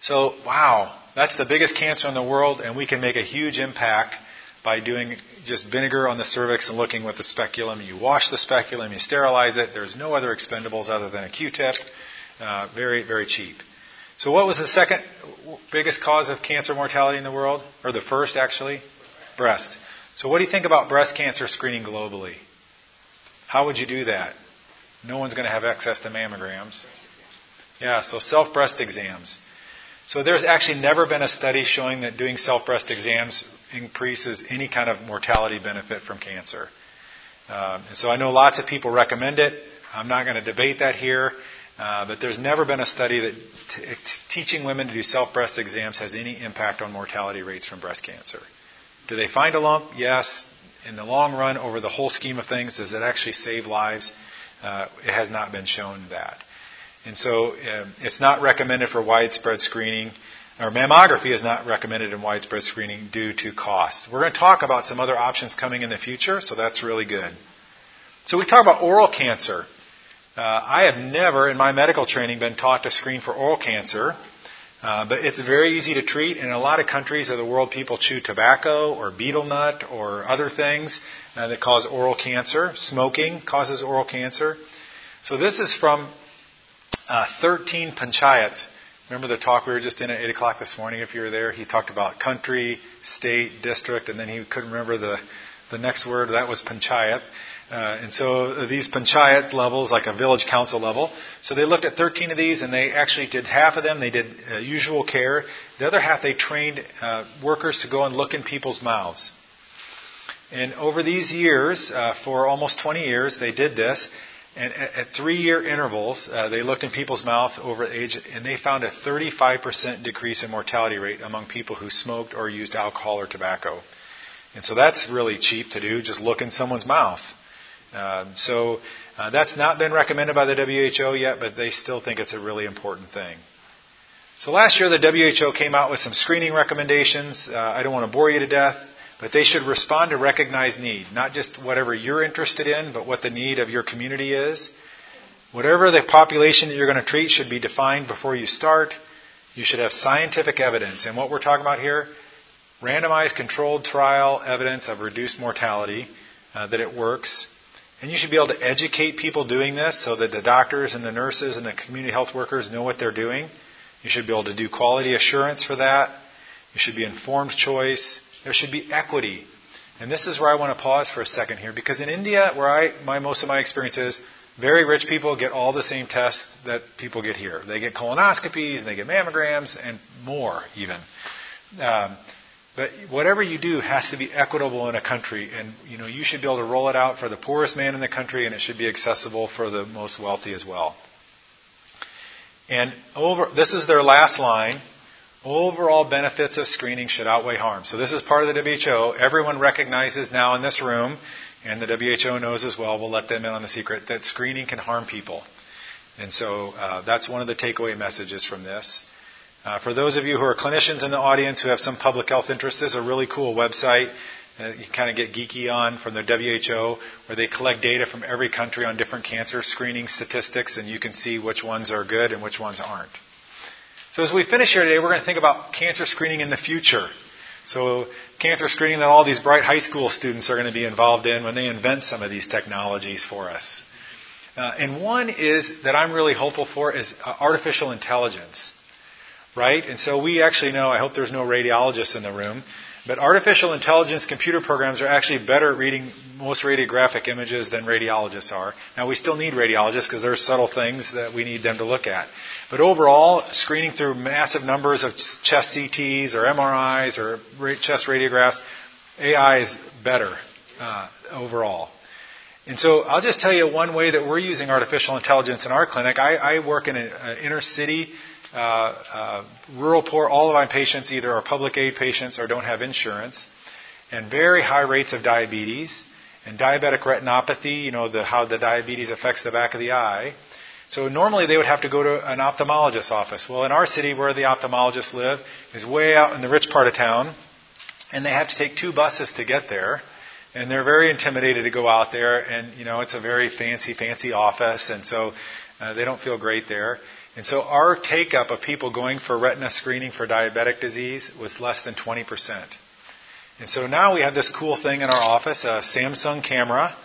So, wow, that's the biggest cancer in the world, and we can make a huge impact by doing just vinegar on the cervix and looking with the speculum. You wash the speculum, you sterilize it. There's no other expendables other than a Q-tip. Uh, very, very cheap. So, what was the second biggest cause of cancer mortality in the world? Or the first, actually? Breast. So, what do you think about breast cancer screening globally? How would you do that? No one's going to have access to mammograms. Yeah, so self breast exams. So there's actually never been a study showing that doing self breast exams increases any kind of mortality benefit from cancer. Um, and so I know lots of people recommend it. I'm not going to debate that here. Uh, but there's never been a study that t- t- teaching women to do self breast exams has any impact on mortality rates from breast cancer. Do they find a lump? Yes. In the long run, over the whole scheme of things, does it actually save lives? Uh, it has not been shown that. And so um, it's not recommended for widespread screening, or mammography is not recommended in widespread screening due to cost. We're going to talk about some other options coming in the future, so that's really good. So we talk about oral cancer. Uh, I have never in my medical training been taught to screen for oral cancer. Uh, but it's very easy to treat. In a lot of countries of the world, people chew tobacco or betel nut or other things uh, that cause oral cancer. Smoking causes oral cancer. So this is from uh, 13 panchayats. Remember the talk we were just in at 8 o'clock this morning, if you were there? He talked about country, state, district, and then he couldn't remember the, the next word. That was panchayat. Uh, and so these panchayat levels, like a village council level, so they looked at 13 of these and they actually did half of them, they did uh, usual care. The other half, they trained uh, workers to go and look in people's mouths. And over these years, uh, for almost 20 years, they did this. And at, three-year intervals, uh, they looked in people's mouth over age, and they found a 35% decrease in mortality rate among people who smoked or used alcohol or tobacco. And so that's really cheap to do, just look in someone's mouth. Um, so uh, that's not been recommended by the WHO yet, but they still think it's a really important thing. So last year, the WHO came out with some screening recommendations. Uh, I don't want to bore you to death. But they should respond to recognized need, not just whatever you're interested in, but what the need of your community is. Whatever the population that you're going to treat should be defined before you start. You should have scientific evidence. And what we're talking about here, randomized controlled trial evidence of reduced mortality, uh, that it works. And you should be able to educate people doing this so that the doctors and the nurses and the community health workers know what they're doing. You should be able to do quality assurance for that. You should be informed choice. There should be equity. And this is where I want to pause for a second here, because in India, where I, my, most of my experience is, very rich people get all the same tests that people get here. They get colonoscopies, and they get mammograms, and more even. Um, But whatever you do has to be equitable in a country, and you know you should be able to roll it out for the poorest man in the country, and it should be accessible for the most wealthy as well. And over this is their last line. Overall benefits of screening should outweigh harm. So this is part of the WHO. Everyone recognizes now in this room, and the WHO knows as well. We'll let them in on the secret that screening can harm people. And so uh, that's one of the takeaway messages from this. Uh, for those of you who are clinicians in the audience who have some public health interests, this is a really cool website that you kind of get geeky on from the WHO, where they collect data from every country on different cancer screening statistics, and you can see which ones are good and which ones aren't. So as we finish here today, we're going to think about cancer screening in the future. So cancer screening that all these bright high school students are going to be involved in when they invent some of these technologies for us. Uh, and one is that I'm really hopeful for is uh, artificial intelligence, right? And so we actually know. I hope there's no radiologists in the room. But artificial intelligence computer programs are actually better at reading most radiographic images than radiologists are. Now, we still need radiologists because there are subtle things that we need them to look at. But overall, screening through massive numbers of chest CTs or MRIs or chest radiographs, AI is better uh, overall. And so I'll just tell you one way that we're using artificial intelligence in our clinic. I, I work in an inner city uh, uh, rural poor, all of my patients either are public aid patients or don't have insurance, and very high rates of diabetes and diabetic retinopathy. You know the, how the diabetes affects the back of the eye. So normally they would have to go to an ophthalmologist's office. Well, in our city where the ophthalmologists live is way out in the rich part of town, and they have to take two buses to get there. And they're very intimidated to go out there, and you know it's a very fancy, fancy office, and so uh, they don't feel great there. And so our take up of people going for retina screening for diabetic disease was less than 20%. And so now we have this cool thing in our office, a Samsung camera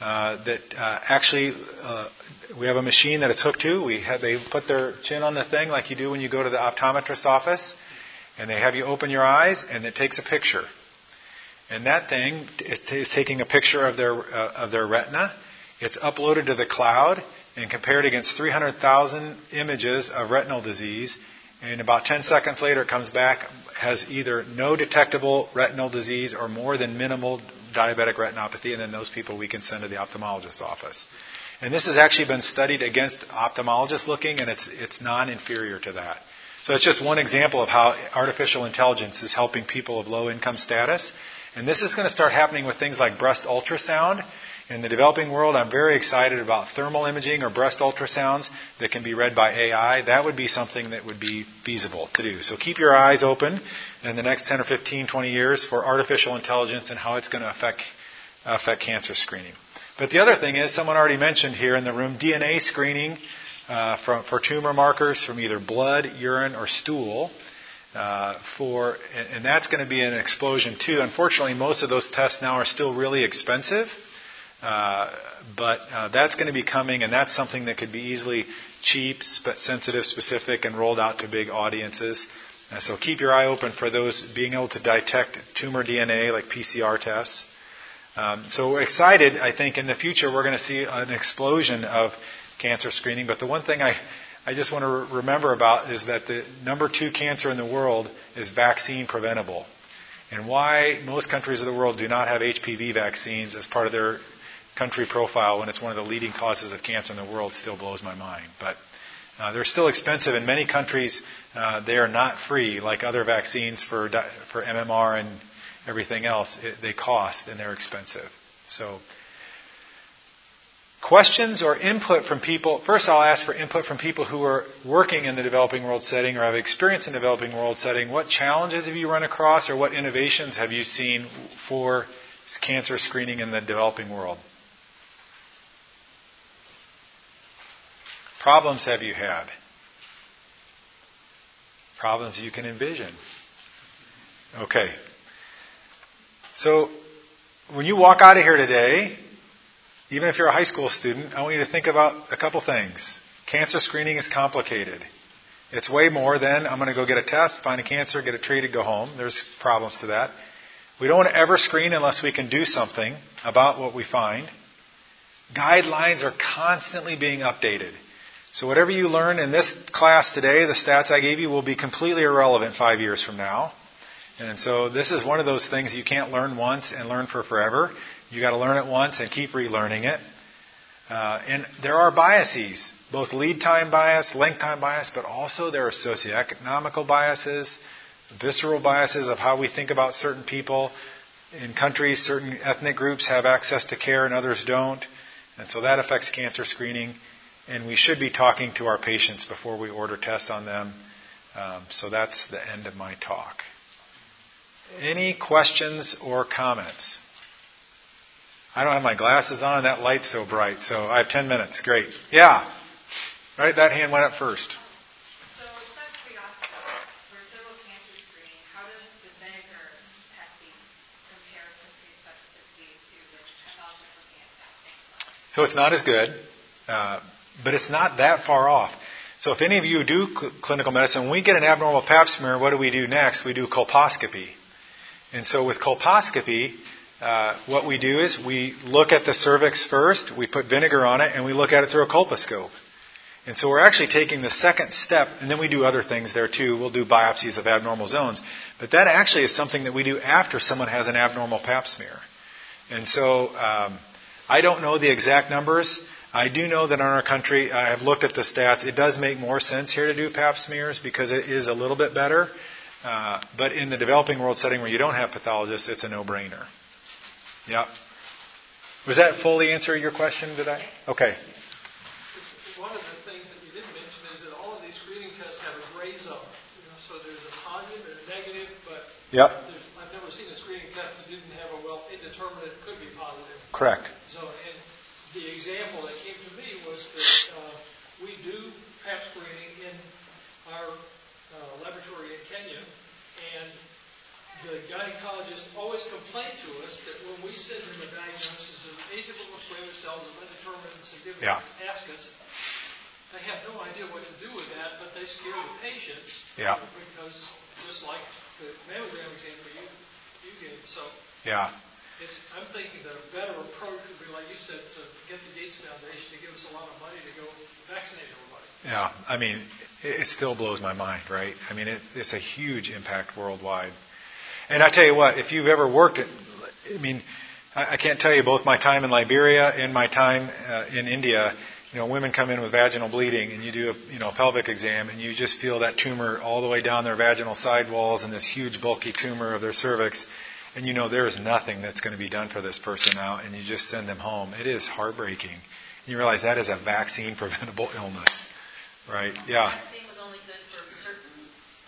uh, that uh, actually uh, we have a machine that it's hooked to. We have, they put their chin on the thing like you do when you go to the optometrist's office, and they have you open your eyes, and it takes a picture. And that thing is, is taking a picture of their uh, of their retina. It's uploaded to the cloud, and compared against 300,000 images of retinal disease. And about 10 seconds later, it comes back, has either no detectable retinal disease or more than minimal diabetic retinopathy, and then those people we can send to the ophthalmologist's office. And this has actually been studied against ophthalmologists looking, and it's, it's non inferior to that. So it's just one example of how artificial intelligence is helping people of low income status. And this is going to start happening with things like breast ultrasound in the developing world, I'm very excited about thermal imaging or breast ultrasounds that can be read by AI. That would be something that would be feasible to do. So keep your eyes open in the next 10 or 15, 20 years for artificial intelligence and how it's going to affect, affect cancer screening. But the other thing is, someone already mentioned here in the room, DNA screening uh, for, tumor markers from either blood, urine, or stool. Uh, for and that's going to be an explosion too. Unfortunately, most of those tests now are still really expensive. Uh, but uh, that's going to be coming, and that's something that could be easily cheap, sensitive, specific, and rolled out to big audiences. So keep your eye open for those being able to detect tumor DNA, like PCR tests. Um, so we're excited. I think in the future we're going to see an explosion of cancer screening. But the one thing I I just want to re- remember about is that the number two cancer in the world is vaccine preventable. And why most countries of the world do not have HPV vaccines as part of their country profile when it's one of the leading causes of cancer in the world still blows my mind. But uh, they're still expensive. In many countries, uh, they are not free, like other vaccines for for MMR and everything else. It, they cost and they're expensive. So, questions or input from people. First, I'll ask for input from people who are working in the developing world setting or have experience in the developing world setting. What challenges have you run across, or what innovations have you seen for cancer screening in the developing world? Problems have you had? Problems you can envision. Okay. So, when you walk out of here today, even if you're a high school student, I want you to think about a couple things. Cancer screening is complicated. It's way more than I'm going to go get a test, find a cancer, get it treated, go home. There's problems to that. We don't want to ever screen unless we can do something about what we find. Guidelines are constantly being updated. So whatever you learn in this class today, the stats I gave you will be completely irrelevant five years from now. And so this is one of those things you can't learn once and learn for forever. You got to learn it once and keep relearning it. Uh, and there are biases, both lead time bias, length time bias, but also there are socioeconomical biases, visceral biases of how we think about certain people. In countries, certain ethnic groups have access to care and others don't. And so that affects cancer screening. And we should be talking to our patients before we order tests on them. Um, so that's the end of my talk. Any questions or comments? I don't have my glasses on. and That light's so bright. So I have 10 minutes. Great. Yeah. Right, that hand went up first. So, such curiosity, for cervical cancer screening, how does the vinegar testing compare since it's specificity to the pathologist looking at fasting? So it's not as good, uh, but it's not that far off. So if any of you do cl- clinical medicine, when we get an abnormal pap smear, what do we do next? We do colposcopy. And so with colposcopy, uh, what we do is we look at the cervix first, we put vinegar on it, and we look at it through a colposcope. And so we're actually taking the second step, and then we do other things there too. We'll do biopsies of abnormal zones. But that actually is something that we do after someone has an abnormal pap smear. And so um, I don't know the exact numbers. I do know that in our country, I have looked at the stats. It does make more sense here to do pap smears because it is a little bit better. Uh, but in the developing world setting where you don't have pathologists, it's a no-brainer. Yep. Was that fully answer your question? Did I? Okay. One of the things that you didn't mention is that all of these screening tests have a gray zone. You know, so there's a positive and a negative, but Yep. I've never seen a screening test that didn't have a well indeterminate could be positive Correct. zone. And the example that came to me was that uh, we do pap screening in our uh, laboratory in Kenya, and the gynecologist always complained to us that when we send them a diagnosis of atypical squamous cells of undetermined significance, Yeah. ask us, they have no idea what to do with that, but they scare the patients. Yeah. Because just like the mammogram example you, you gave, so Yeah. it's, I'm thinking that a better approach would be, like you said, to get the Gates Foundation to give us a lot of money to go vaccinate everybody. Yeah. I mean, it, it still blows my mind, right? I mean, it, it's a huge impact worldwide. And I tell you what, if you've ever worked at, I mean, I, I can't tell you both my time in Liberia and my time uh, in India. You know, women come in with vaginal bleeding, and you do a you know pelvic exam, and you just feel that tumor all the way down their vaginal side walls, and this huge bulky tumor of their cervix, and you know there is nothing that's going to be done for this person now, and you just send them home. It is heartbreaking. And you realize that is a vaccine preventable illness, right? Yeah. Vaccine was only good for certain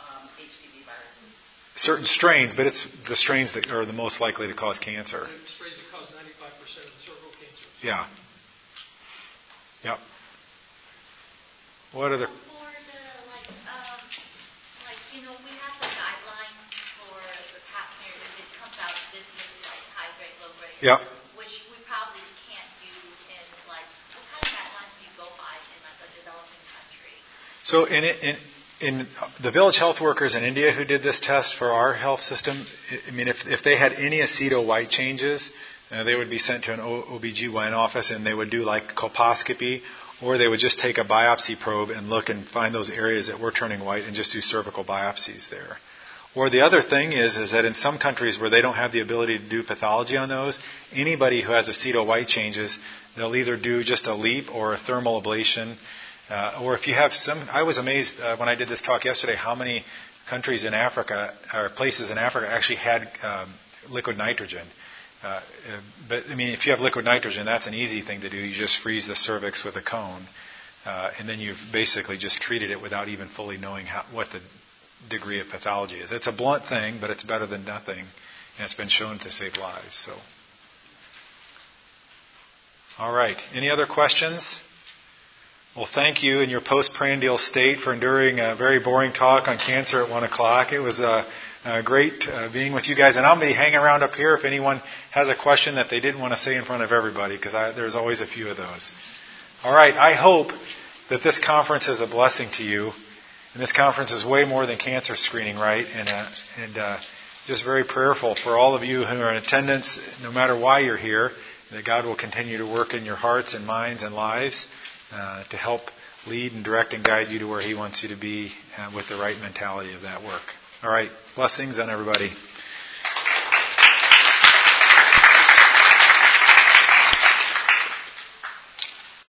um, HPV viruses. Certain strains, but it's the strains that are the most likely to cause cancer. Strains that cause 95% of the cervical cancer. Yeah. Yep. What other? For the, like, um, you know, we have the guideline for the pap smear, if it comes out, this is like high grade, low grade. Yep. Which we probably can't do in, like, what kind of guidelines do you go by in like a developing country? So in in in the village health workers in India who did this test for our health system, I mean, if if they had any aceto white changes, uh, they would be sent to an OBGYN office and they would do like colposcopy, or they would just take a biopsy probe and look and find those areas that were turning white and just do cervical biopsies there. Or the other thing is, is that in some countries where they don't have the ability to do pathology on those, anybody who has aceto white changes, they'll either do just a LEEP or a thermal ablation. Uh, or if you have some, I was amazed uh, when I did this talk yesterday how many countries in Africa or places in Africa actually had um, liquid nitrogen. Uh, uh, but I mean, if you have liquid nitrogen, that's an easy thing to do. You just freeze the cervix with a cone, uh, and then you've basically just treated it without even fully knowing how, what the degree of pathology is. It's a blunt thing, but it's better than nothing, and it's been shown to save lives. So, all right. Any other questions? Well, thank you in your postprandial state for enduring a very boring talk on cancer at one o'clock. It was uh, uh, great uh, being with you guys, and I'll be hanging around up here if anyone has a question that they didn't want to say in front of everybody, because there's always a few of those. All right. I hope that this conference is a blessing to you, and this conference is way more than cancer screening, right? And uh, and just very prayerful for all of you who are in attendance, no matter why you're here, that God will continue to work in your hearts and minds and lives uh, to help lead and direct and guide you to where He wants you to be uh, with the right mentality of that work. All right. Blessings on everybody.